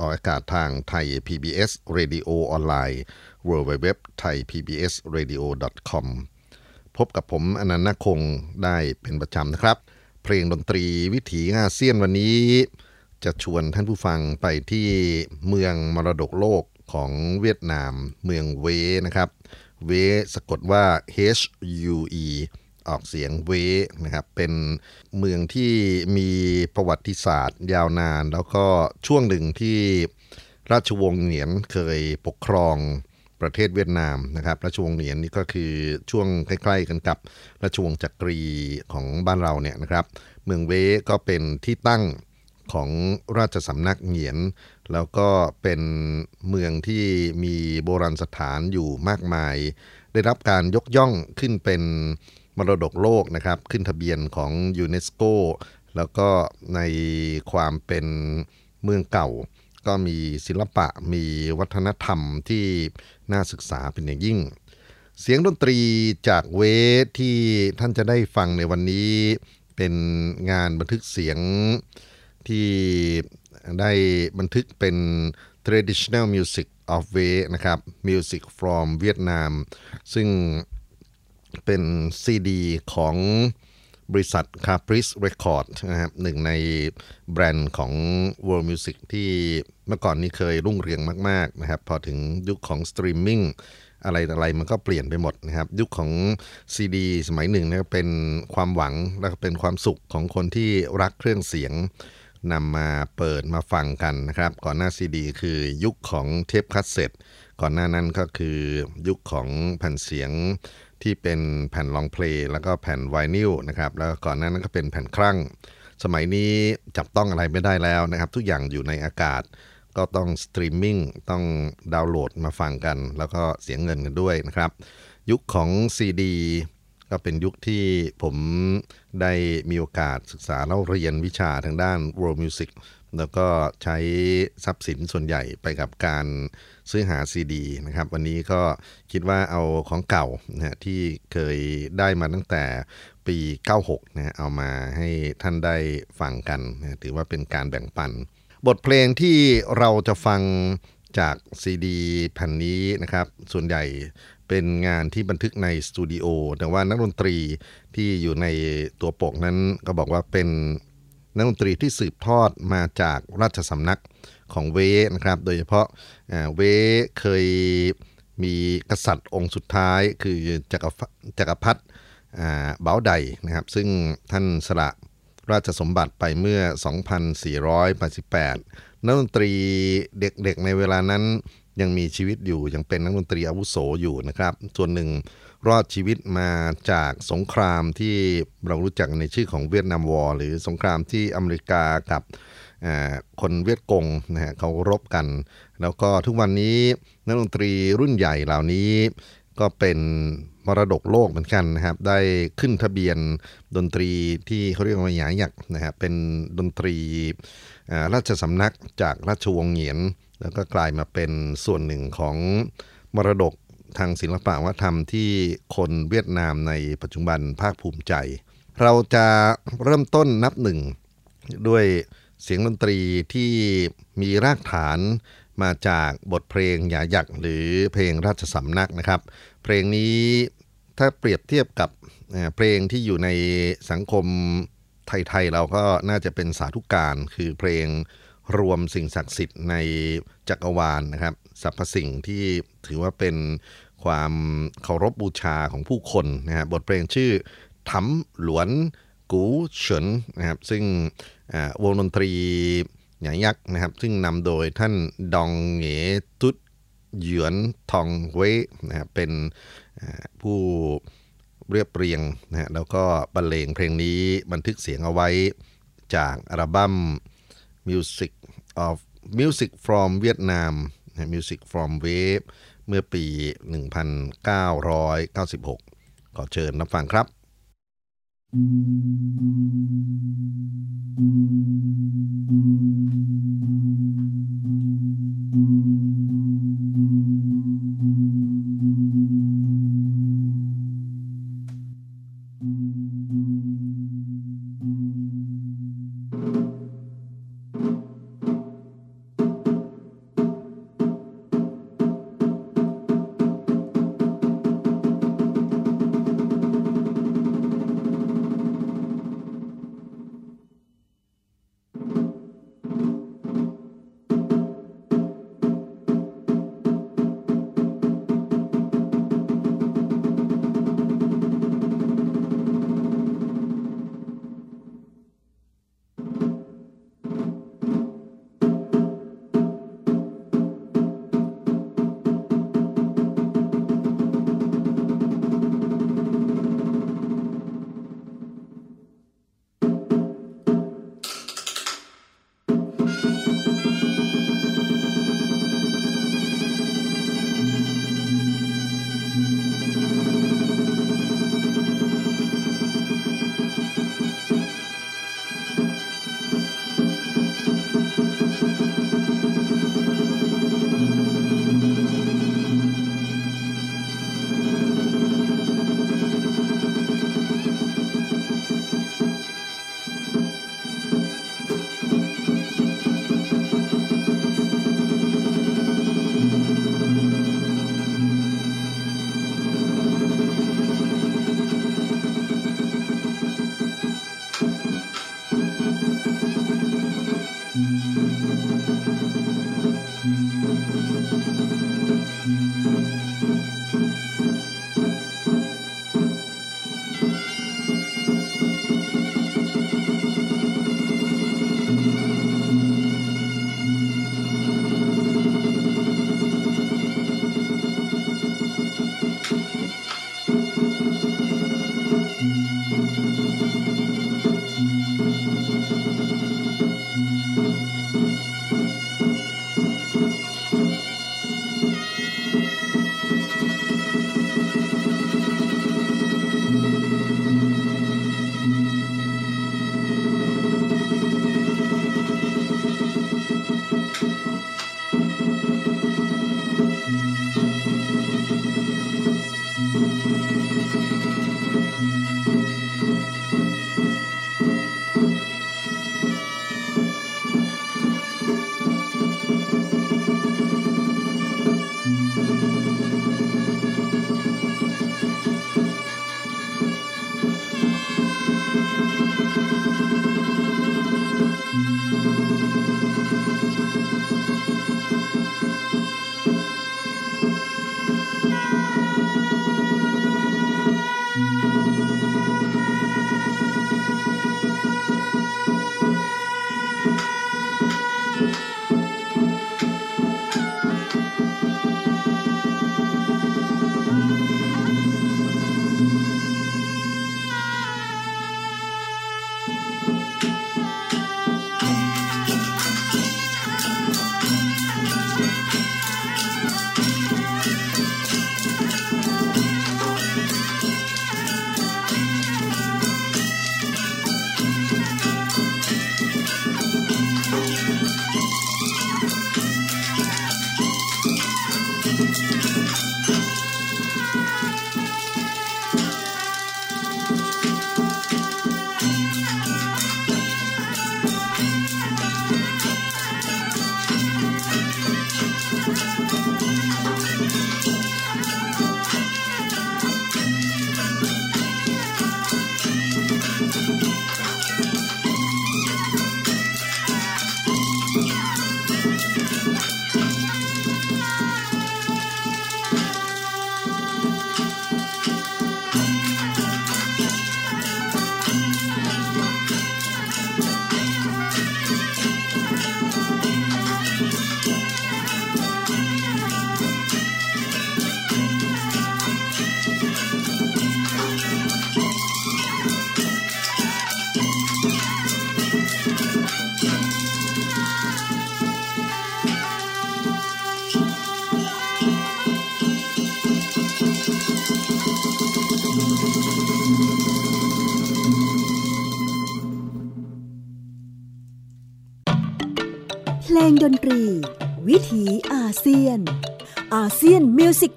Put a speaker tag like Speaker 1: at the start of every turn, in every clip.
Speaker 1: ออกอากาศทางไทย PBS Radio ออนไลน์ w w w t h a i PBS Radio com พบกับผมอานันท์ นาคคงได้เป็นประจำนะครับ เพลงดนตรีวิถีอาเซียนวันนี้ จะชวนท่านผู้ฟังไปที่เมืองมรดกโลกของเวียดนาม เมืองเว้นะครับ เว้สะกดว่า H U E ออกเสียงเว้นะครับเป็นเมืองที่มีประวัติศาสตร์ยาวนาน แล้วก็ช่วงหนึ่งที่ราชวงศ์เหนียนเคยปกครองประเทศเวียดนามนะครับราชวงศ์เหนียนนี่ก็คือช่วงใกล้ๆกันกับราชวงศ์จักรีของบ้านเราเนี่ยนะครับ เมืองเวก็เป็นที่ตั้งของราชสำนักเหนียน แล้วก็เป็นเมืองที่มีโบราณสถานอยู่มากมาย ได้รับการยกย่องขึ้นเป็น มรดกโลกนะครับ ขึ้นทะเบียนของยูเนสโกแล้วก็ในความเป็นเมืองเก่า ก็มีศิลปะมีวัฒนธรรมที่น่าศึกษาเป็นอย่างยิ่ง เสียงดนตรีจากเวทที่ท่านจะได้ฟังในวันนี้ เป็นงานบันทึกเสียงที่ได้บันทึกเป็น traditional music of Hue นะครับ music from Vietnam ซึ่ง เป็นซีดีของบริษัท Caprice Record นะครับหนึ่งในแบรนด์ของ World Music ที่เมื่อก่อนนี้เคยรุ่งเรืองมาก ๆ นะครับ พอถึงยุคของสตรีมมิ่งอะไรอะไรมันก็เปลี่ยนไปหมดนะครับ ยุคของซีดีสมัยหนึ่งนะเป็นความหวังและเป็นความสุขของคนที่รักเครื่องเสียงนำมาเปิดมาฟังกันนะครับ ก่อนหน้าซีดี คือยุคของเทปคาสเซ็ตก่อนหน้านั้นก็คือยุคของแผ่นเสียง ที่เป็นแผ่น long play แล้วก็แผ่นไวนิลนะครับแล้วก่อนหน้านั้นก็เป็นแผ่นครั่ง สมัยนี้จับต้องอะไรไม่ได้แล้วนะครับ ทุกอย่างอยู่ในอากาศ ก็ต้องสตรีมมิ่งต้องดาวน์โหลดมาฟังกัน แล้วก็เสียเงินกันด้วยนะครับ ยุคของซีดีก็เป็นยุคที่ผมได้มีโอกาสศึกษาเล่าเรียนวิชาทางด้าน world music แล้วก็ใช้ทรัพย์สินส่วนใหญ่ไปกับการซื้อหาซีดีนะครับ วันนี้ก็คิดว่าเอาของเก่านะที่เคยได้มาตั้งแต่ปี 96นะเอามาให้ท่านได้ฟังกันนะถือว่าเป็นการแบ่งปัน บทเพลงที่เราจะฟังจากซีดีแผ่นนี้นะครับ ส่วนใหญ่เป็นงานที่บันทึกในสตูดิโอ แต่ว่านักดนตรีที่อยู่ในตัวปกนั้นก็บอกว่าเป็น นักดนตรีที่สืบทอดมาจากราชสำนักของเวนะครับ โดยเฉพาะเวเคยมีกษัตริย์องค์สุดท้ายคือจักรจักรพรรดิเบาไดนะครับ ซึ่งท่านสละราชสมบัติไปเมื่อ 2488 นักดนตรีเด็กๆในเวลานั้น ยังมีชีวิตอยู่ยังเป็นนักดนตรีอาวุโสอยู่นะครับ ส่วนหนึ่งรอดชีวิตมาจากสงครามที่เรารู้จักในชื่อของเวียดนามวอร์หรือสงครามที่อเมริกากับคนเวียดกงนะฮะเขารบกัน แล้วก็ทุกวันนี้นักดนตรีรุ่นใหญ่เหล่านี้ก็เป็นมรดกโลกเหมือนกันนะครับ ได้ขึ้นทะเบียนดนตรีที่เขาเรียกว่าหยาหยักนะครับเป็นดนตรีราชสำนักจากราชวงศ์เหงียน แล้วก็กลายมาเป็นส่วนหนึ่งของมรดกทางศิลปะวัฒนธรรมที่คนเวียดนามในปัจจุบันภาคภูมิใจ เราจะเริ่มต้นนับหนึ่งด้วยเสียงดนตรีที่มีรากฐานมาจากบทเพลงหยาหยักหรือเพลงราชสำนักนะครับ เพลงนี้ถ้าเปรียบเทียบกับเพลงที่อยู่ในสังคมไทย ๆ เราก็น่าจะเป็นสาธุการ คือเพลง รวมสิ่งศักดิ์สิทธิ์ในจักรวาลนะครับสรรพสิ่งที่ถือว่าเป็นความเคารพบบูชาของผู้คนนะฮะบทเพลงชื่อทำหลวนกูเฉินนะครับซึ่งวงดนตรีหยายักษ์นะครับ ซึ่งนำโดยท่านดองเหงตุดหยวนทองเวนะครับเป็นผู้เรียบเรียงนะฮะแล้วก็บรรเลงเพลงนี้บันทึกเสียงเอาไว้จากอัลบั้ม Music of Music from Vietnam Music from Wave เมื่อปี 1996 ขอเชิญรับฟังครับ
Speaker 2: Thank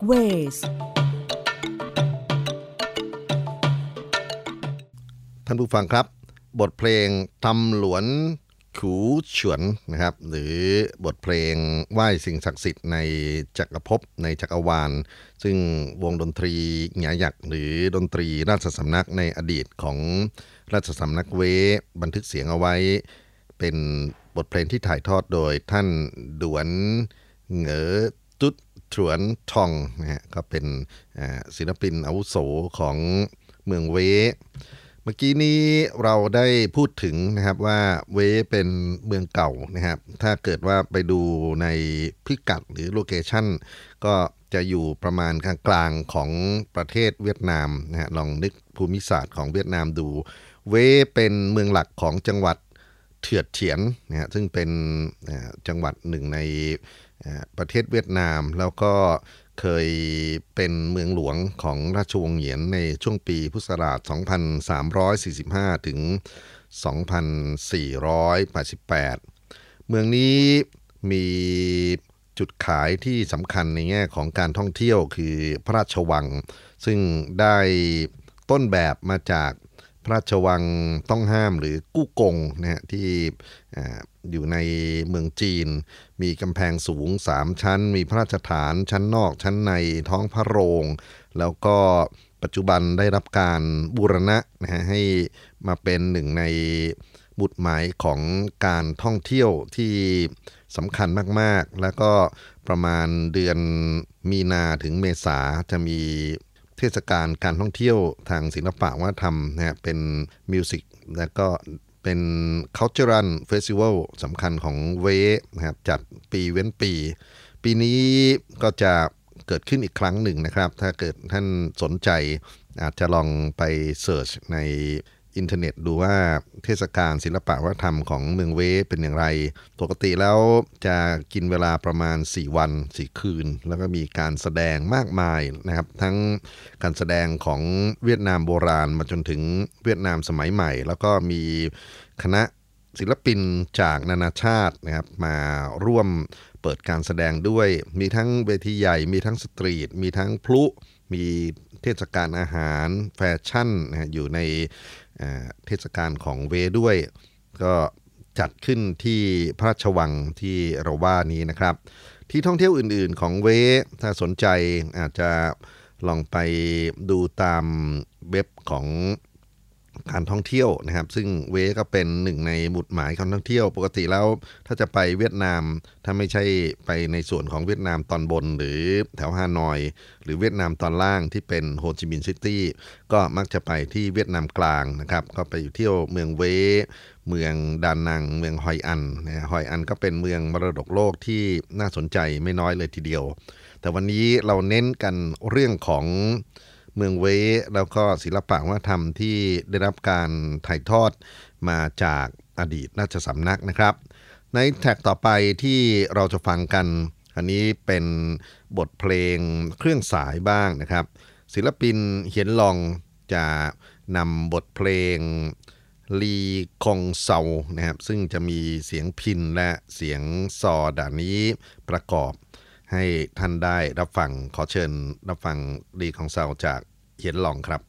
Speaker 3: Music Ways
Speaker 1: ท่านผู้ฟังครับ บทเพลงทำหลวนขูเฉวนนะครับ หรือบทเพลงไหว้สิ่งศักดิ์สิทธิ์ในจักรภพในจักรวาล ซึ่งวงดนตรีหงาหยักหรือดนตรีราชสำนักในอดีตของราชสำนักเว้บันทึกเสียงเอาไว้ เป็นบทเพลงที่ถ่ายทอดโดยท่านดวนเหงอตุด ถวนทองนะฮะก็เป็นศิลปินอาวุโสของเมืองเว เมื่อกี้นี้เราได้พูดถึงนะครับว่าเวเป็นเมืองเก่านะครับ ถ้าเกิดว่าไปดูในพิกัดหรือโลเคชั่นก็จะอยู่ประมาณกลางๆของประเทศเวียดนามนะฮะลองนึกภูมิศาสตร์ของเวียดนามดู เวเป็นเมืองหลักของจังหวัดเถือดเฉียนนะฮะซึ่งเป็นจังหวัดหนึ่งใน ประเทศเวียดนามแล้วก็เคยเป็นเมืองหลวงของราชวงศ์เหยียนในช่วงปีพุทธศักราช 2345 ถึง 2488 เมืองนี้มีจุดขายที่สำคัญในแง่ของการท่องเที่ยวคือพระราชวัง ซึ่งได้ต้นแบบมาจาก พระราชวังต้องห้ามหรือกู้กงนะฮะที่อยู่ในเมืองจีน มีกำแพงสูง 3 ชั้น มีพระราชฐานชั้นนอก ชั้นในท้องพระโรง แล้วก็ปัจจุบันได้รับการบูรณะนะฮะให้มาเป็นหนึ่งในบุตรหมายของการท่องเที่ยวที่สำคัญมาก ๆ แล้วก็ประมาณเดือนมีนาถึงเมษาจะมี เทศกาลการท่องเที่ยวทางศิลปะวัฒนธรรมนะเป็นมิวสิกและก็เป็น cultural festival สำคัญของเวนะครับจัดปีเว้นปี ปีนี้ก็จะเกิดขึ้นอีกครั้งหนึ่งนะครับ ถ้าเกิดท่านสนใจอาจจะลองไปเสิร์ชใน อินเทอร์เน็ต ดูว่าเทศกาลศิลปะวัฒนธรรมของเมืองเวเป็นอย่างไร ปกติแล้วจะกินเวลาประมาณ 4 วัน 4 คืน แล้วก็มีการแสดงมากมายนะครับ ทั้งการแสดงของเวียดนามโบราณมาจนถึงเวียดนามสมัยใหม่ แล้วก็มีคณะศิลปินจากนานาชาตินะครับมาร่วมเปิดการแสดงด้วย มีทั้งเวทีใหญ่ มีทั้งสตรีท มีทั้งพลุ มีเทศกาลอาหาร แฟชั่นนะอยู่ใน เทศกาลของเวด้วย ก็จัดขึ้นที่พระราชวังที่เราว่านี้นะครับ ที่ท่องเที่ยวอื่นๆของเวถ้าสนใจอาจจะลองไปดูตามเว็บของ การท่องเที่ยวนะครับ ซึ่งเวก็เป็นหนึ่งในหมุดหมายการท่องเที่ยว ปกติแล้วถ้าจะไปเวียดนาม ถ้าไม่ใช่ไปในส่วนของเวียดนามตอนบน หรือแถวฮานอย หรือเวียดนามตอนล่างที่เป็นโฮจิมินห์ซิตี้ก็มักจะไปที่เวียดนามกลางนะครับก็ไปอยู่เที่ยวเมืองเวเมืองดานัง เมืองฮอยอันนะฮอยอันก็เป็นเมืองมรดกโลกที่น่าสนใจไม่น้อยเลยทีเดียว แต่วันนี้เราเน้นกันเรื่องของ เมืองเวแล้วก็ศิลปะวัฒนธรรมที่ได้รับการถ่ายทอดมาจากอดีตราชสำนักนะครับ ในแท็กต่อไปที่เราจะฟังกัน อันนี้เป็นบทเพลงเครื่องสายบ้างนะครับ ศิลปินเฮียนลองจะนำบทเพลงลีคงเซานะครับซึ่งจะมีเสียงพินและเสียงซอด่านนี้ประกอบ ให้ท่านได้รับฟังขอเชิญรับฟังดีของเซาจากเหียนหลองครับ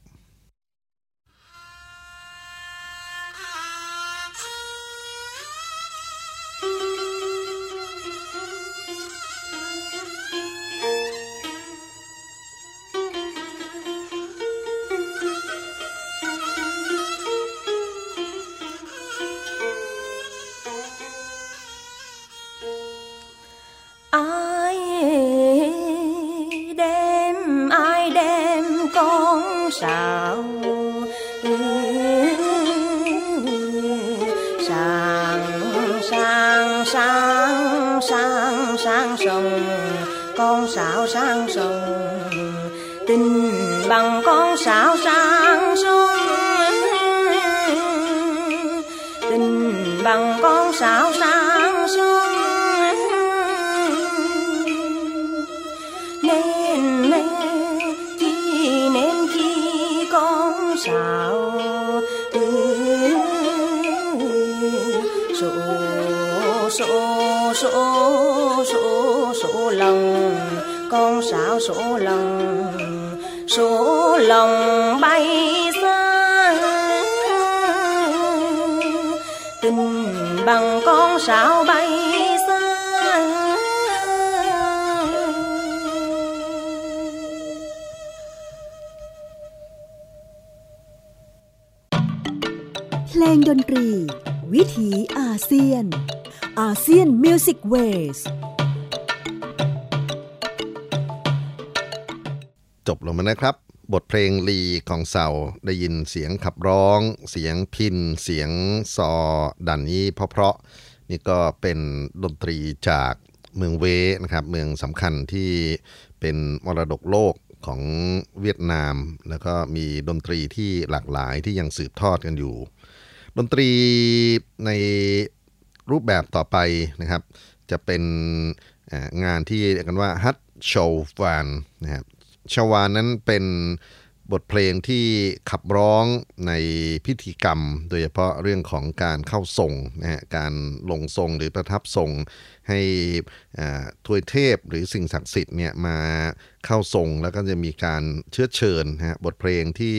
Speaker 3: เพลงดนตรี วิถีอาเซียน ASEAN Music Ways
Speaker 1: จบลงมานะครับ บทเพลงลีของเสาได้ยินเสียงขับร้อง เสียงพิณ เสียงซอดันนี้เพราะๆนี่ก็เป็นดนตรีจากเมืองเว้นะครับเมืองสำคัญที่เป็นมรดกโลกของเวียดนาม แล้วก็มีดนตรีที่หลากหลายที่ยังสืบทอดกันอยู่ ดนตรีในรูปแบบต่อไปนะครับ จะเป็นงานที่เรียกกันว่าฮัตโชวานนะครับชาวานนั้นเป็นบทเพลงที่ขับร้องในพิธีกรรม โดยเฉพาะเรื่องของการเข้าทรงนะฮะการลงทรงหรือประทับทรง ให้ทวยเทพหรือสิ่งศักดิ์สิทธิ์เนี่ยมาเข้าทรง แล้วก็จะมีการเชื้อเชิญนะฮะบทเพลงที่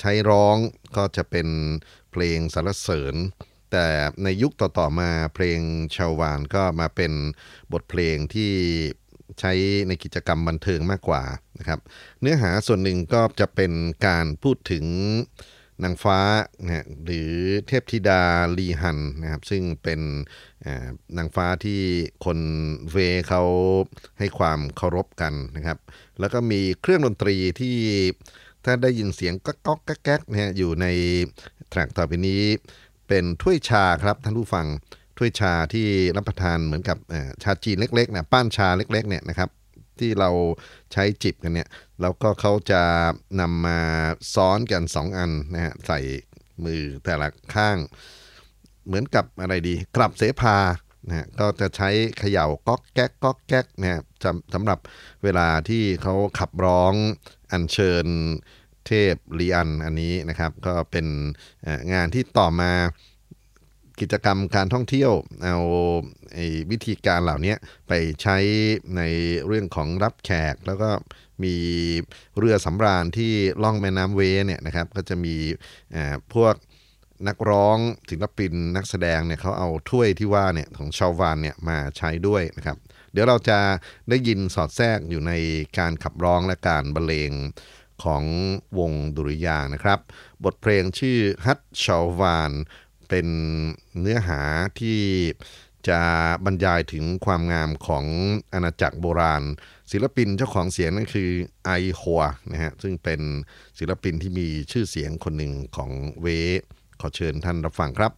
Speaker 1: ใช้ร้องก็จะเป็น เพลงสรรเสริญ แต่ในยุคต่อๆมาเพลงชาววานก็มาเป็นบทเพลงที่ใช้ในกิจกรรมบันเทิงมากกว่านะครับ เนื้อหาส่วนหนึ่งก็จะเป็นการพูดถึงนางฟ้านะหรือเทพธิดาลีหันนะครับซึ่งเป็นนางฟ้าที่คนเวเขาให้ความเคารพกันนะครับ แล้วก็มีเครื่องดนตรีที่ถ้าได้ยินเสียงก๊อกก๊อกแก๊กนะฮะอยู่ใน แทร็กต่อไปนี้เป็นถ้วยชาครับท่านผู้ฟังถ้วยชาที่รับประทานเหมือนกับชาจีนเล็กๆนะป้านชาเล็กๆเนี่ยนะครับที่เราใช้จิบกันเนี่ยแล้วก็เขาจะนำมาซ้อนกัน 2 อันนะฮะใส่มือแต่ละข้าง เหมือนกับอะไรดีกลับเสพานะฮะก็จะใช้เขย่าก๊อกแก๊กก๊อกแก๊กนะฮะสำหรับเวลาที่เขาขับร้องอัญเชิญ เทพลีอันอันนี้นะครับ ก็เป็นงานที่ต่อมากิจกรรมการท่องเที่ยวเอาวิธีการเหล่านี้ไปใช้ในเรื่องของรับแขก แล้วก็มีเรือสำราญที่ล่องแม่น้ำเวเนี่ยนะครับ ก็จะมีพวกนักร้องศิลปินนักแสดงเนี่ยเขาเอาถ้วยที่ว่าเนี่ยของชาววานเนี่ยมาใช้ด้วยนะครับ เดี๋ยวเราจะได้ยินสอดแทรกอยู่ในการขับร้องและการบรรเลง ของวงดุริยางนะครับ บทเพลงชื่อฮัตชาววาน เป็นเนื้อหาที่จะบรรยายถึงความงามของอาณาจักรโบราณ ศิลปินเจ้าของเสียงนั่นคือไอฮัวนะฮะซึ่งเป็นศิลปินที่มีชื่อเสียงคนหนึ่งของเวขอเชิญท่านรับฟังครับ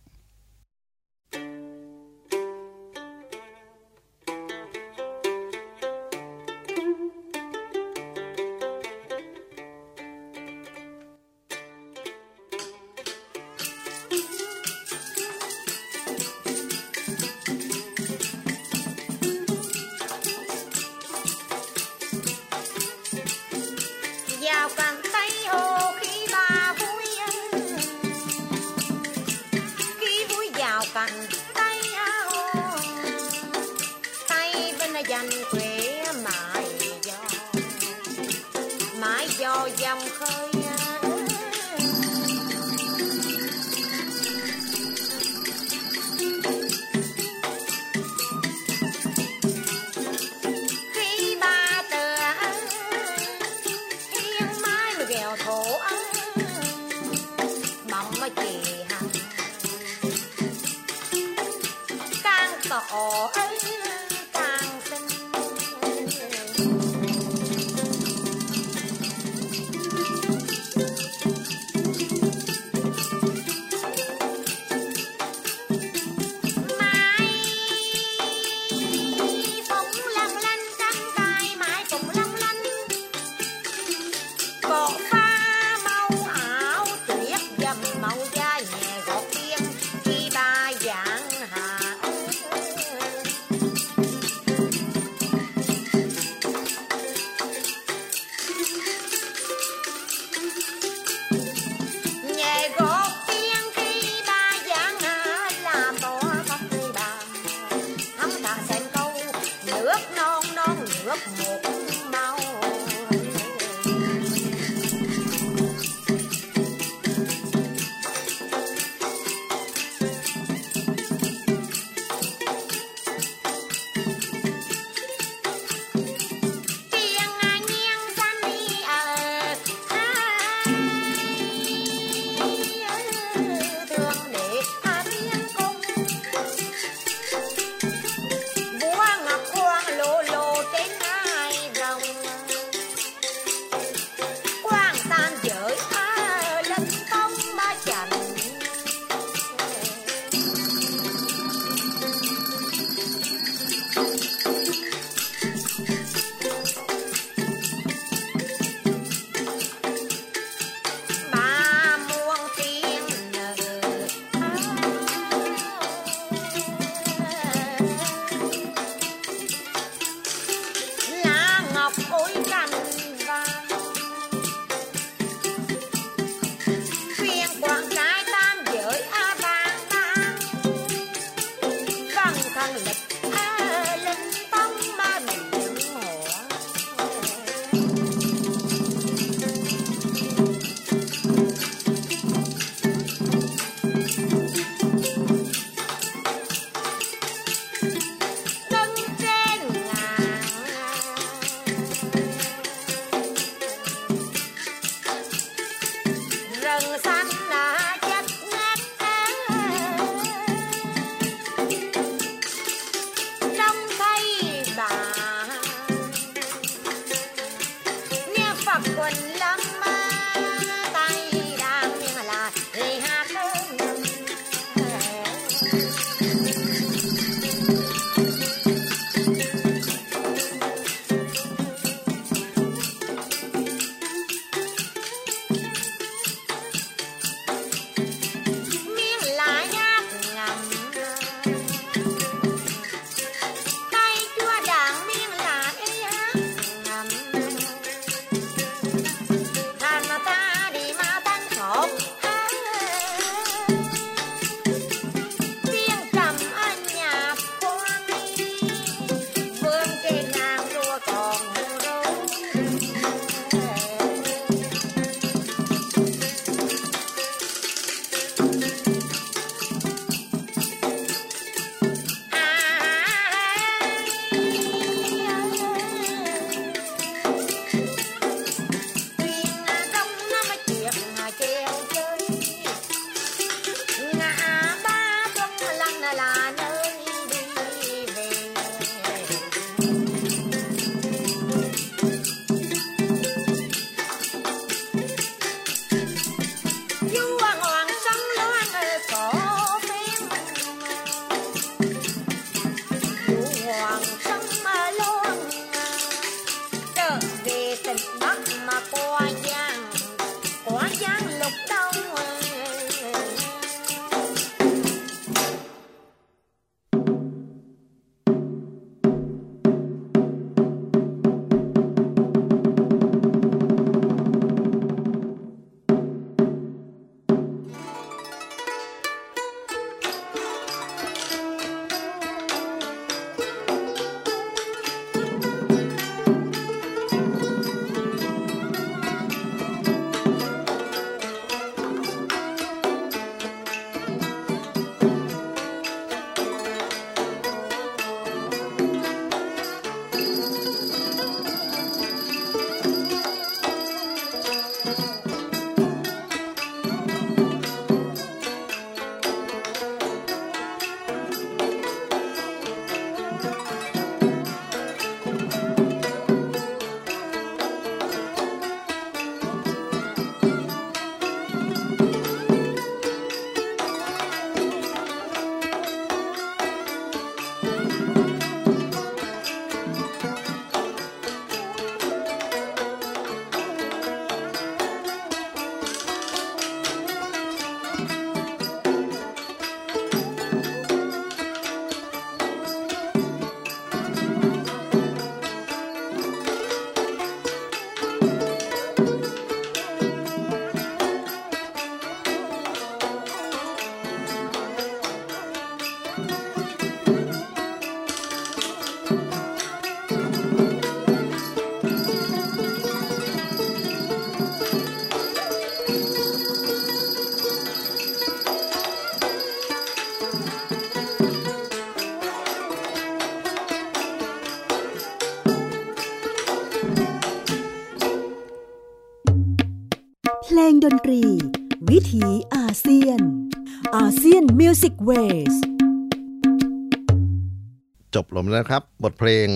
Speaker 1: จบลงแล้วครับ บทเพลง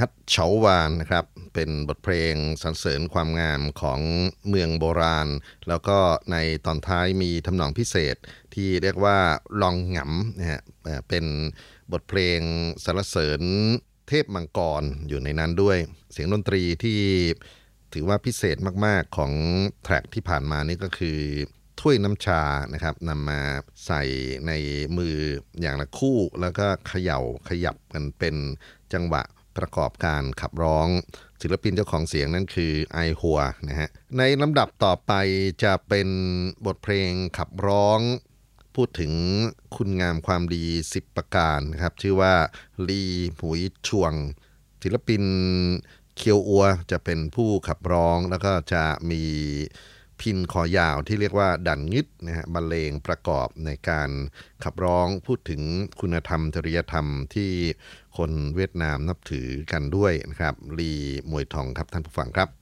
Speaker 1: ฮัตเฉาวานนะครับ เป็นบทเพลงสรรเสริญความงามของเมืองโบราณ แล้วก็ในตอนท้ายมีทำนองพิเศษที่เรียกว่าลองหงำนะฮะเอ่อเป็นบทเพลงสรรเสริญเทพมังกรอยู่ในนั้นด้วย เสียงดนตรีที่ถือว่าพิเศษมาก ๆ ของแทร็กที่ผ่านมานี่ก็คือ ถ้วยน้ำชานะครับนำมาใส่ในมืออย่างละคู่ แล้วก็เขย่าขยับกันเป็นจังหวะประกอบการขับร้อง ศิลปินเจ้าของเสียงนั่นคือไอหัวนะฮะในลำดับต่อไปจะเป็นบทเพลงขับร้อง พูดถึงคุณงามความดี 10 ประการนะครับ ชื่อว่าลีหุยช่วง ศิลปินเคียวอัวจะเป็นผู้ขับร้องแล้วก็จะมี พินคอยาวที่เรียกว่าดันงึดนะฮะบรรเลงประกอบในการขับร้องพูดถึงคุณธรรมจริยธรรมที่คนเวียดนามนับถือกันด้วยนะครับลีมวยทองครับท่านผู้ฟังครับ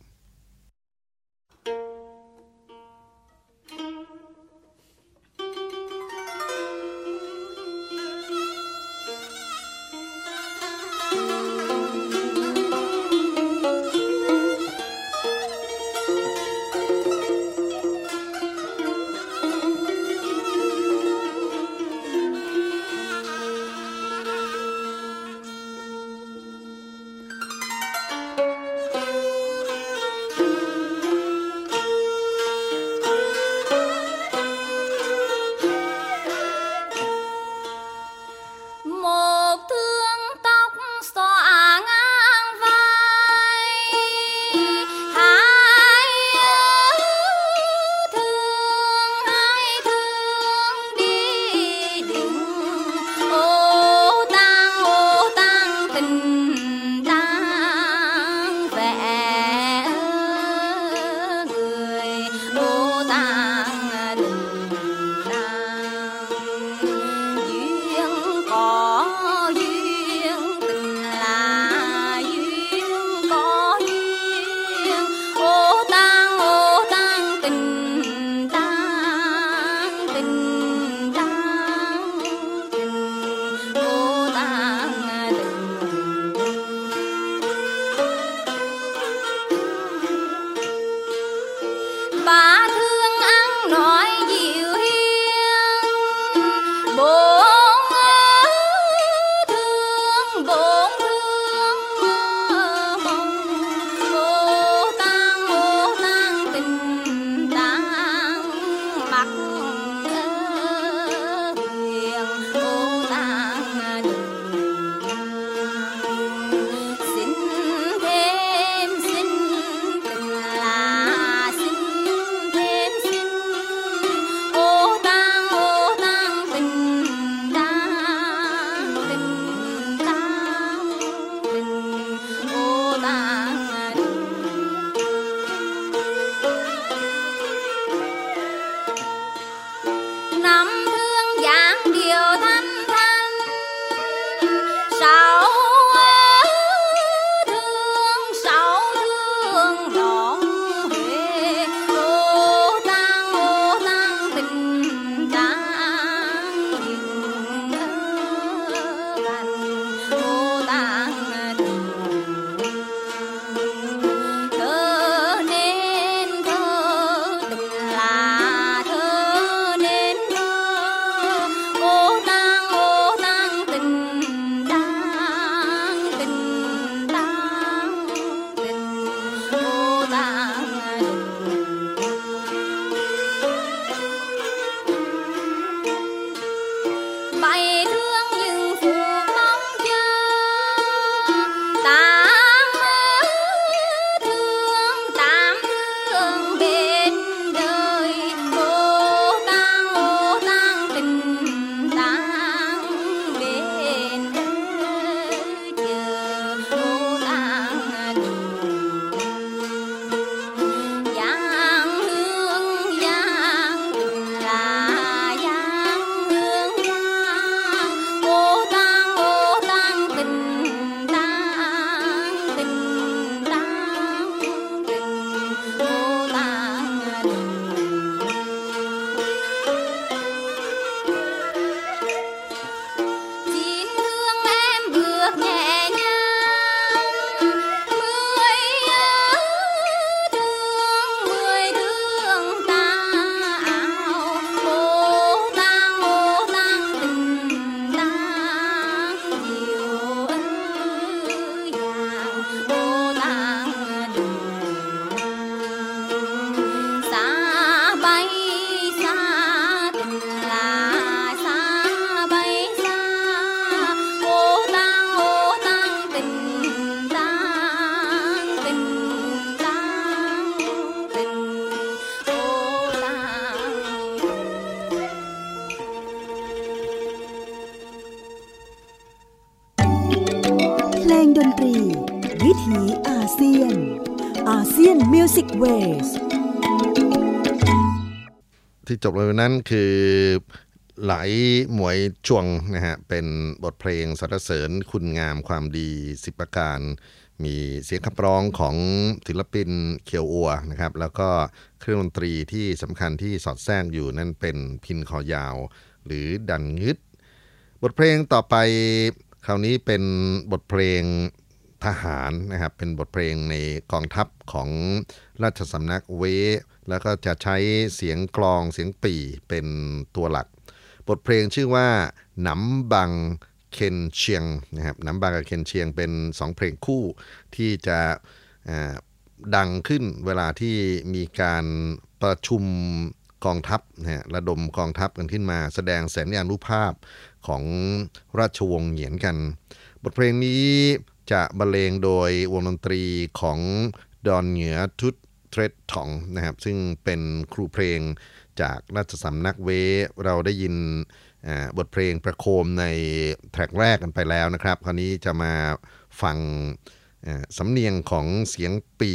Speaker 1: บเลยนั้นคือไหลหมวยจวงนะฮะเป็นบทเพลงสรรเสริญคุณงามความดีสิบประการ มีเสียงขับร้องของศิลปินเคียวอัวนะครับ แล้วก็เครื่องดนตรีที่สำคัญที่สอดแทรกอยู่นั่นเป็นพินคอยาว หรือดันงึด บทเพลงต่อไปคราวนี้เป็นบทเพลงทหารนะครับเป็นบทเพลงในกองทัพของราชสำนักเว แล้วก็จะใช้เสียงกลองเสียงปี่เป็นตัวหลัก บทเพลงชื่อว่าหนำบังเคนเชียงนะครับหนำบังกับเคนเชียงเป็นสองเพลงคู่ที่จะดังขึ้นเวลาที่มีการประชุมกองทัพนะฮะระดมกองทัพกันขึ้นมา แสดงแสนยานุภาพของราชวงศ์เหยียนกัน บทเพลงนี้จะบรรเลงโดยวงดนตรีของดอนเหนือทุต เทรดทองนะครับซึ่งเป็นครูเพลงจากราชสำนักเวเราได้ยินบทเพลงประโคมในแทร็กแรกกันไปแล้วนะครับ คราวนี้จะมาฟังสำเนียงของเสียงปี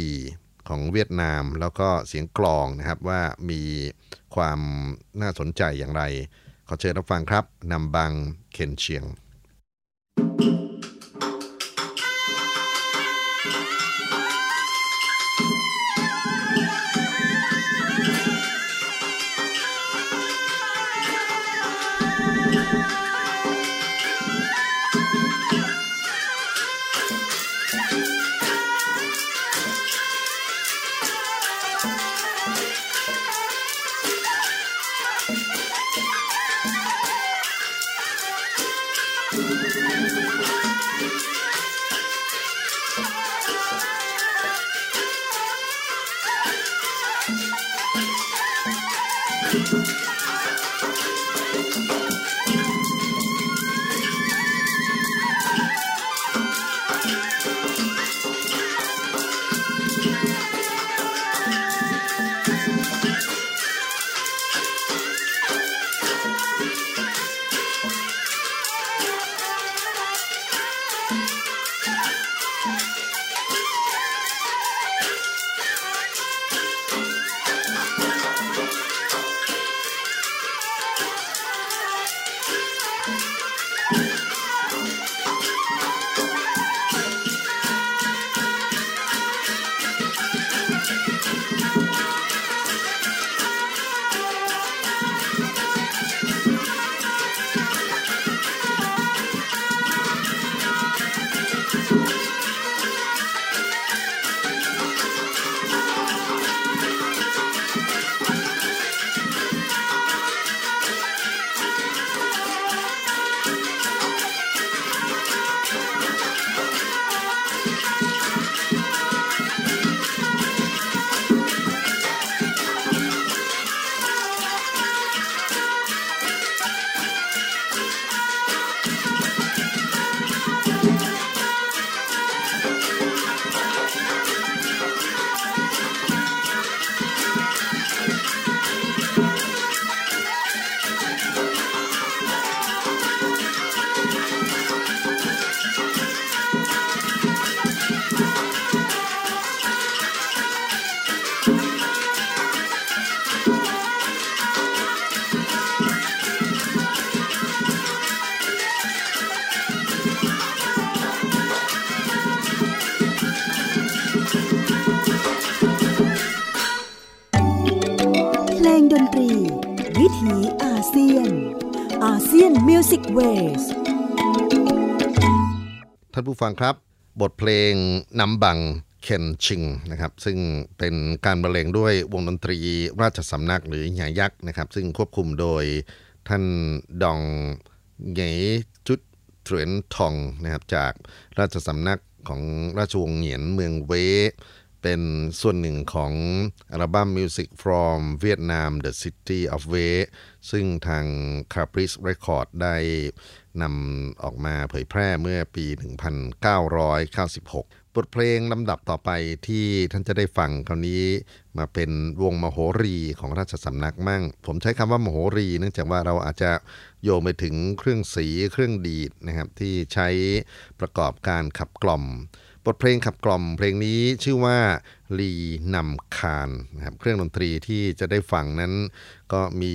Speaker 1: ของเวียดนาม แล้วก็เสียงกลองนะครับว่ามีความน่าสนใจอย่างไร ขอเชิญรับฟังครับนำบังเคนเชียง บทเพลงนำบังเคนชิงนะครับซึ่งเป็นการบรรเลงด้วยวงดนตรีราชสำนักหรือหยายักษ์นะครับ ซึ่งควบคุมโดยท่านดองเหงจุดเทรนทองนะครับจากราชสำนักของราชวงศ์เหงียนเมืองเว เป็นส่วนหนึ่งของอัลบั้ม Music from Vietnam The City of Way ซึ่งทาง Caprice Record ได้นำออกมาเผยแพร่เมื่อปี 1996 บทเพลงลำดับต่อไปที่ท่านจะได้ฟังคราวนี้มาเป็นวงมโหรีของราชสำนักมั่ง ผมใช้คำว่ามโหรีเนื่องจากว่าเราอาจจะโยงไปถึงเครื่องสีเครื่องดีดนะครับที่ใช้ประกอบการขับกล่อม บทเพลงขับกล่อมเพลงนี้ชื่อว่าลีนำคานนะครับเครื่องดนตรีที่จะได้ฟังนั้นก็มี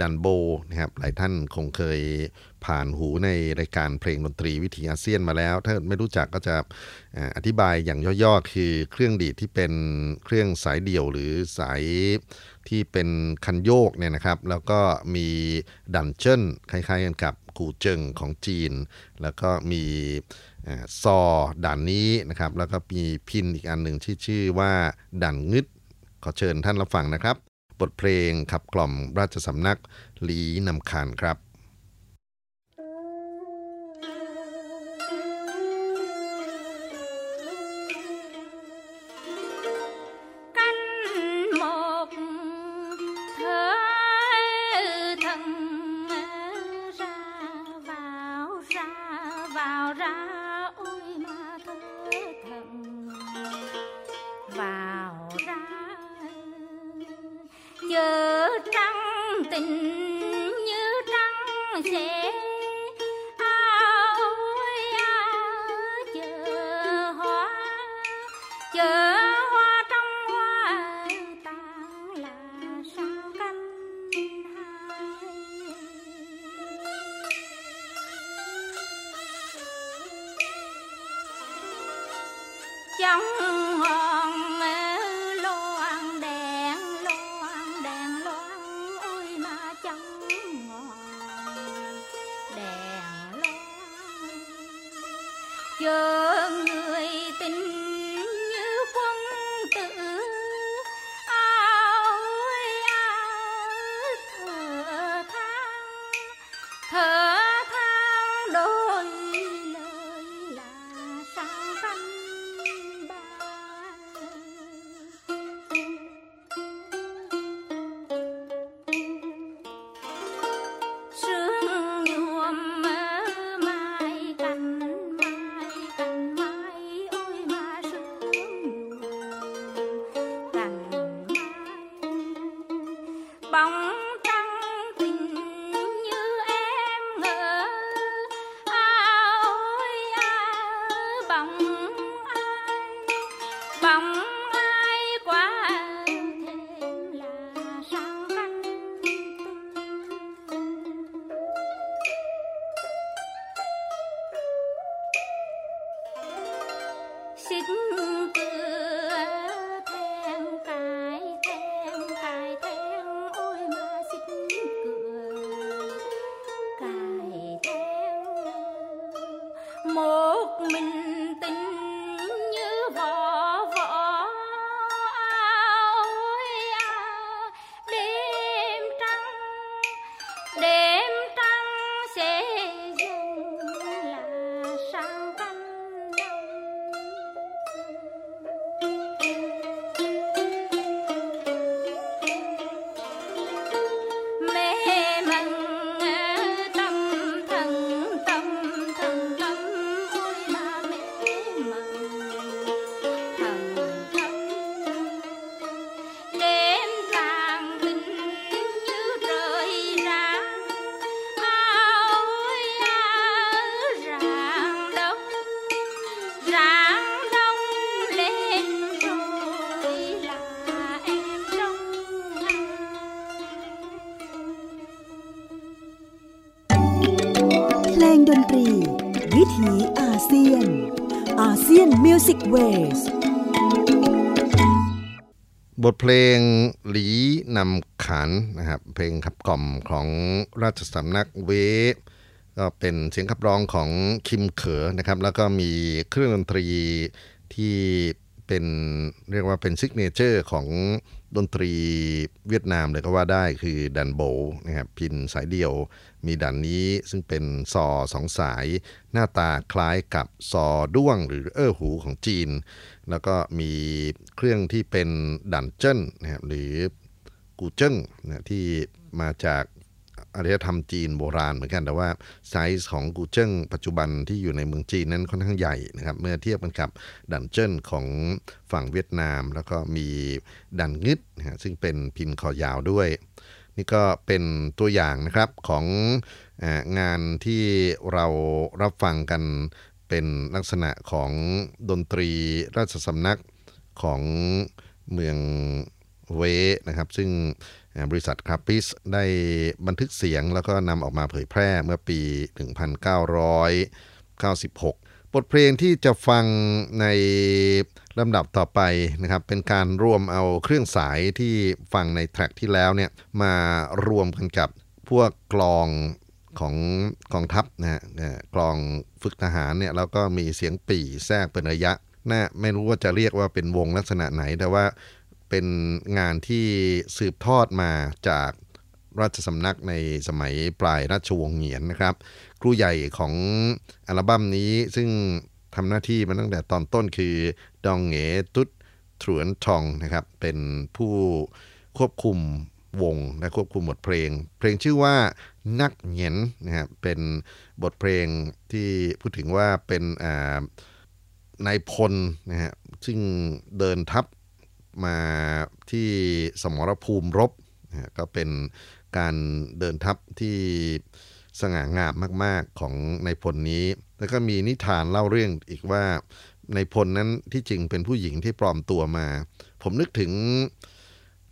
Speaker 1: ดันโบนะครับหลายท่านคงเคยผ่านหูในรายการเพลงดนตรีวิถีอาเซียนมาแล้ว ถ้าไม่รู้จักก็จะอธิบายอย่างย่อๆ คือเครื่องดีดที่เป็นเครื่องสายเดี่ยวหรือสายที่เป็นคันโยกเนี่ยนะครับ แล้วก็มีดันเจิ้นคล้ายๆกันกับกูเจิงของจีน แล้วก็มี ซอด่านนี้นะครับ แล้วก็มีพินอีกอันหนึ่งที่ชื่อว่าดันงึด ขอเชิญท่านรับฟังนะครับ บทเพลงขับกล่อมราชสำนักหลีนำคานครับ
Speaker 3: 想 Ways
Speaker 1: บทเพลงหลีนำขันนะครับเพลงขับกล่อมของราชสำนักเว้ก็เป็นเสียงขับร้องของคิมเขอนะครับแล้วก็มีเครื่องดนตรีที่ เป็นเรียกว่าเป็น signature ของดนตรีเวียดนามเลยก็ว่าได้คือดันโบนะครับพิณสายเดียว มีดันนี้ซึ่งเป็นซอสองสาย หน้าตาคล้ายกับซอด้วงหรือเอ้อหูของจีน แล้วก็มีเครื่องที่เป็นดันเจิ้นนะครับหรือกูเจิ้งนะที่มาจาก อารยธรรมจีนโบราณเหมือนกันแต่ว่าไซส์ของกูเจิ้งปัจจุบันที่อยู่ในเมืองจีนนั้นค่อนข้างใหญ่นะครับ เมื่อเทียบกันกับดันเจิ้นของฝั่งเวียดนาม แล้วก็มีดันงึดนะฮะซึ่งเป็นพิณคอยาวด้วย นี่ก็เป็นตัวอย่างนะครับของงานที่เรารับฟังกันเป็นลักษณะของดนตรีราชสำนักของเมือง เวนะครับซึ่งบริษัทคราปิสได้บันทึกเสียงแล้วก็นำออกมาเผยแพร่เมื่อปี 1996 บทเพลงที่จะฟังในลำดับต่อไปนะครับเป็นการรวมเอาเครื่องสายที่ฟังในแทร็กที่แล้วเนี่ยมารวมกันกับพวกกลองของกองทัพนะฮะกลองฝึกทหารเนี่ยแล้วก็มีเสียงปี่แทรกเป็นระยะน่าไม่รู้ว่าจะเรียกว่าเป็นวงลักษณะไหน แต่ว่า เป็นงานที่สืบทอดมาจากราชสำนักในสมัยปลายราชวงศ์เหงียนนะครับ ครูใหญ่ของอัลบั้มนี้ซึ่งทำหน้าที่มาตั้งแต่ตอนต้นคือ ดองเหงตุดถวนทองนะครับ เป็นผู้ควบคุมวงและควบคุมบทเพลง เพลงชื่อว่านักเหงียนนะครับเป็นบทเพลงที่พูดถึงว่าเป็นนายพลนะฮะซึ่งเดินทัพ มาที่สมรภูมิรบก็เป็นการเดินทัพที่สง่างามมาก ๆของในพลนี้ แล้วก็มีนิทานเล่าเรื่องอีกว่าในพลนั้นที่จริงเป็นผู้หญิงที่ปลอมตัวมา ผมนึกถึง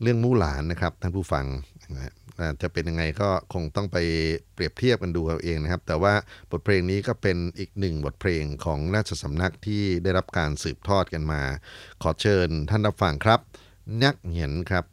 Speaker 1: เรื่องมู่หลานนะครับท่านผู้ฟัง จะเป็นยังไงก็คงต้องไปเปรียบเทียบกันดูเอาเองนะครับ แต่ว่าบทเพลงนี้ก็เป็นอีกหนึ่งบทเพลงของราชสำนักที่ได้รับการสืบทอดกันมา ขอเชิญท่านรับฟังครับ นักเหียนครับ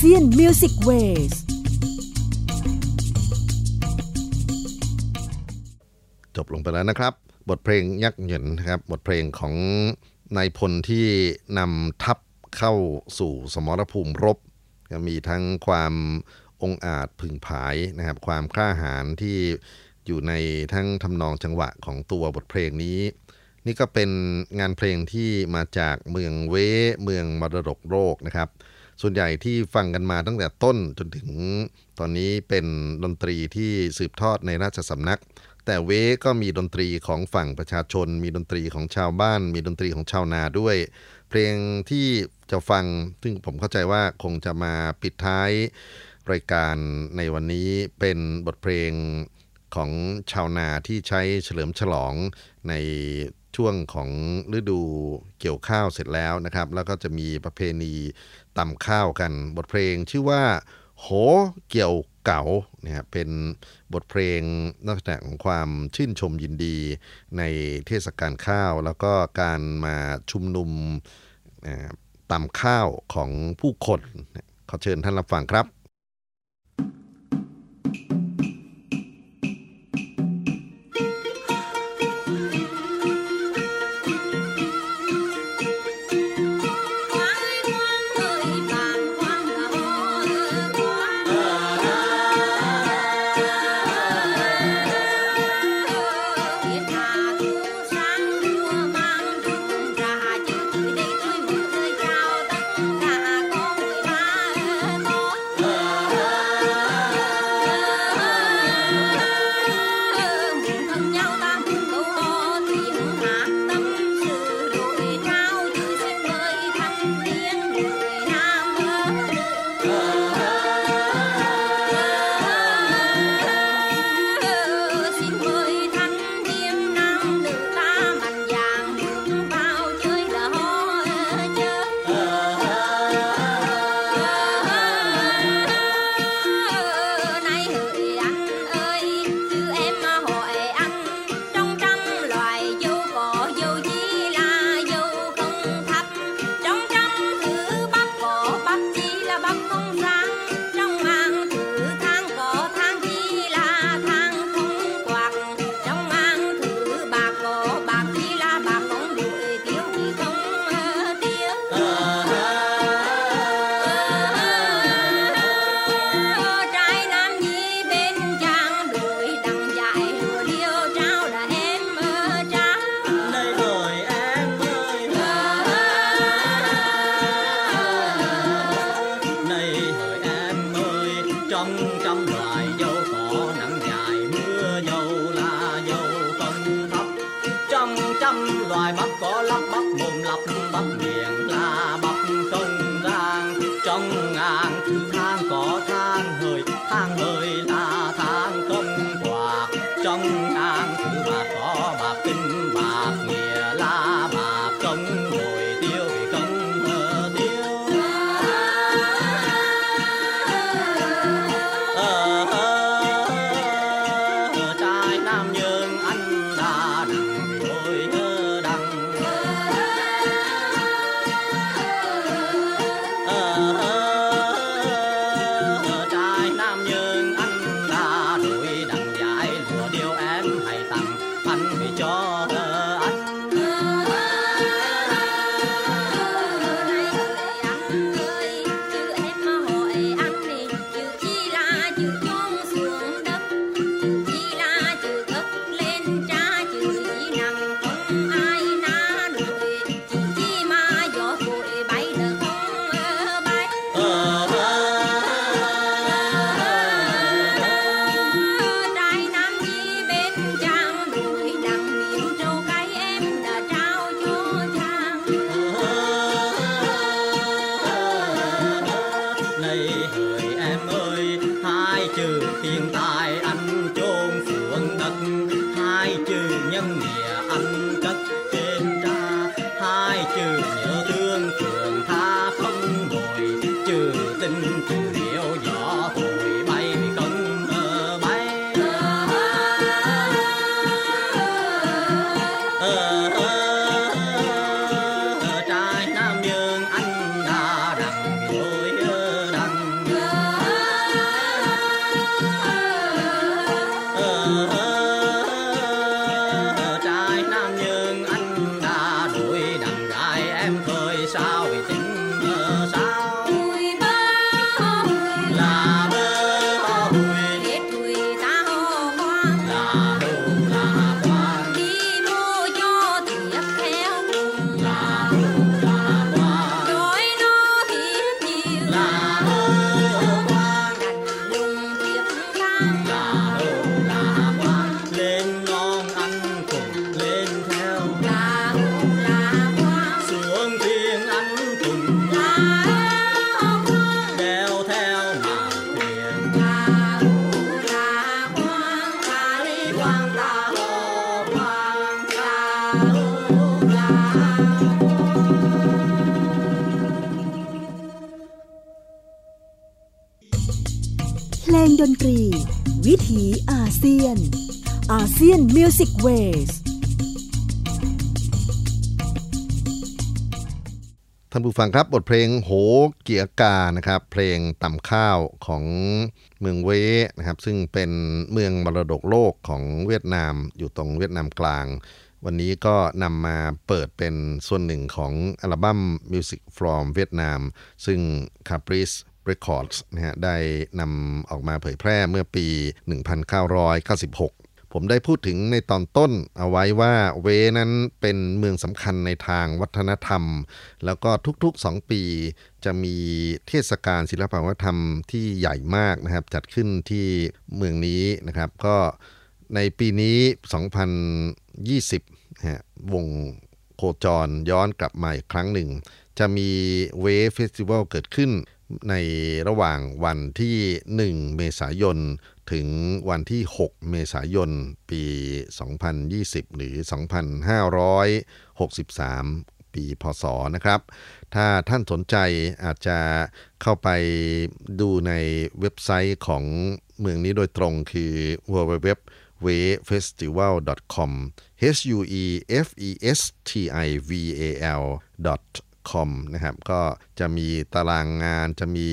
Speaker 3: เซียนมิวสิกเวส
Speaker 1: จบลงไปแล้วนะครับ บทเพลงยักษ์เหยินนะครับ บทเพลงของนายพลที่นำทัพเข้าสู่สมรภูมิรบ ก็มีทั้งความองอาจผึ่งผายนะครับ ความกล้าหาญที่อยู่ในทั้งทำนองจังหวะของตัวบทเพลงนี้ นี่ก็เป็นงานเพลงที่มาจากเมืองเวเมืองมรดกโลกนะครับ ส่วนใหญ่ที่ฟังกันมาตั้งแต่ต้นจนถึงตอนนี้เป็นดนตรีที่สืบทอดในราชสำนัก แต่เวก็มีดนตรีของฝั่งประชาชน มีดนตรีของชาวบ้าน มีดนตรีของชาวนาด้วย เพลงที่จะฟังซึ่งผมเข้าใจว่าคงจะมาปิดท้ายรายการในวันนี้เป็นบทเพลงของชาวนาที่ใช้เฉลิมฉลองใน ช่วงของฤดูเกี่ยวข้าวเสร็จแล้วนะครับ แล้วก็จะมีประเพณีตำข้าวกัน บทเพลงชื่อว่า โหเกี่ยวเก๋าเนะครับเป็นบทเพลงนอกจากของความชื่นชมยินดีในเทศกาลข้าว แล้วก็การมาชุมนุมเอ่อตำข้าวของผู้คนขอเชิญท่านรับฟังครับ
Speaker 3: ASEAN Music Ways
Speaker 1: ท่านผู้ฟังครับบทเพลงโหเกียกานะครับ เพลงตำข้าวของเมืองเว้นะครับ ซึ่งเป็นเมืองมรดกโลกของเวียดนามอยู่ตรงเวียดนามกลาง วันนี้ก็นำมาเปิดเป็นส่วนหนึ่งของอัลบั้ม Music from Vietnam ซึ่ง Caprice Records นะฮะได้นำออกมาเผยแพร่เมื่อปี 1996 ผมได้พูดถึงในตอนต้นเอาไว้ว่าเวนั้นเป็นเมืองสำคัญในทางวัฒนธรรม แล้วก็ทุกๆ 2 ปีจะมีเทศกาลศิลปวัฒนธรรมที่ใหญ่มากนะครับ จัดขึ้นที่เมืองนี้นะครับ ก็ในปีนี้ 2020นะฮะวงโคจรย้อนกลับมาอีกครั้งหนึ่ง จะมีเวฟเฟสติวัลเกิดขึ้นในระหว่างวันที่ 1 เมษายน ถึงวันที่ 6 เมษายน ปี 2020 หรือ 2563 ปี พศ นะครับ ถ้าท่านสนใจอาจจะเข้าไปดูในเว็บไซต์ของเมืองนี้โดยตรงคือ www w a f e s t i v a l com h u e f e s t i v a l com นะครับก็จะมีตารางงานจะมี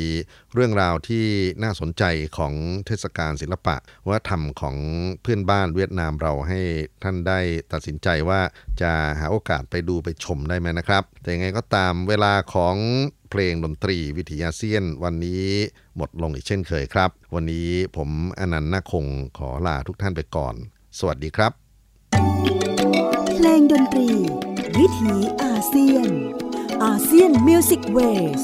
Speaker 1: เรื่องราวที่น่าสนใจของเทศกาลศิลปะวัฒนธรรมของเพื่อนบ้านเวียดนามเราให้ท่านได้ตัดสินใจว่าจะหาโอกาสไปดูไปชมได้ไหมนะครับ แต่ยังไงก็ตามเวลาของเพลงดนตรีวิทยาเซียนวันนี้หมดลงอีกเช่นเคยครับ วันนี้ผมอนันต์นาคงขอลาทุกท่านไปก่อน สวัสดีครับ
Speaker 3: เพลงดนตรี วิถีอาเซียน ASEAN Music Ways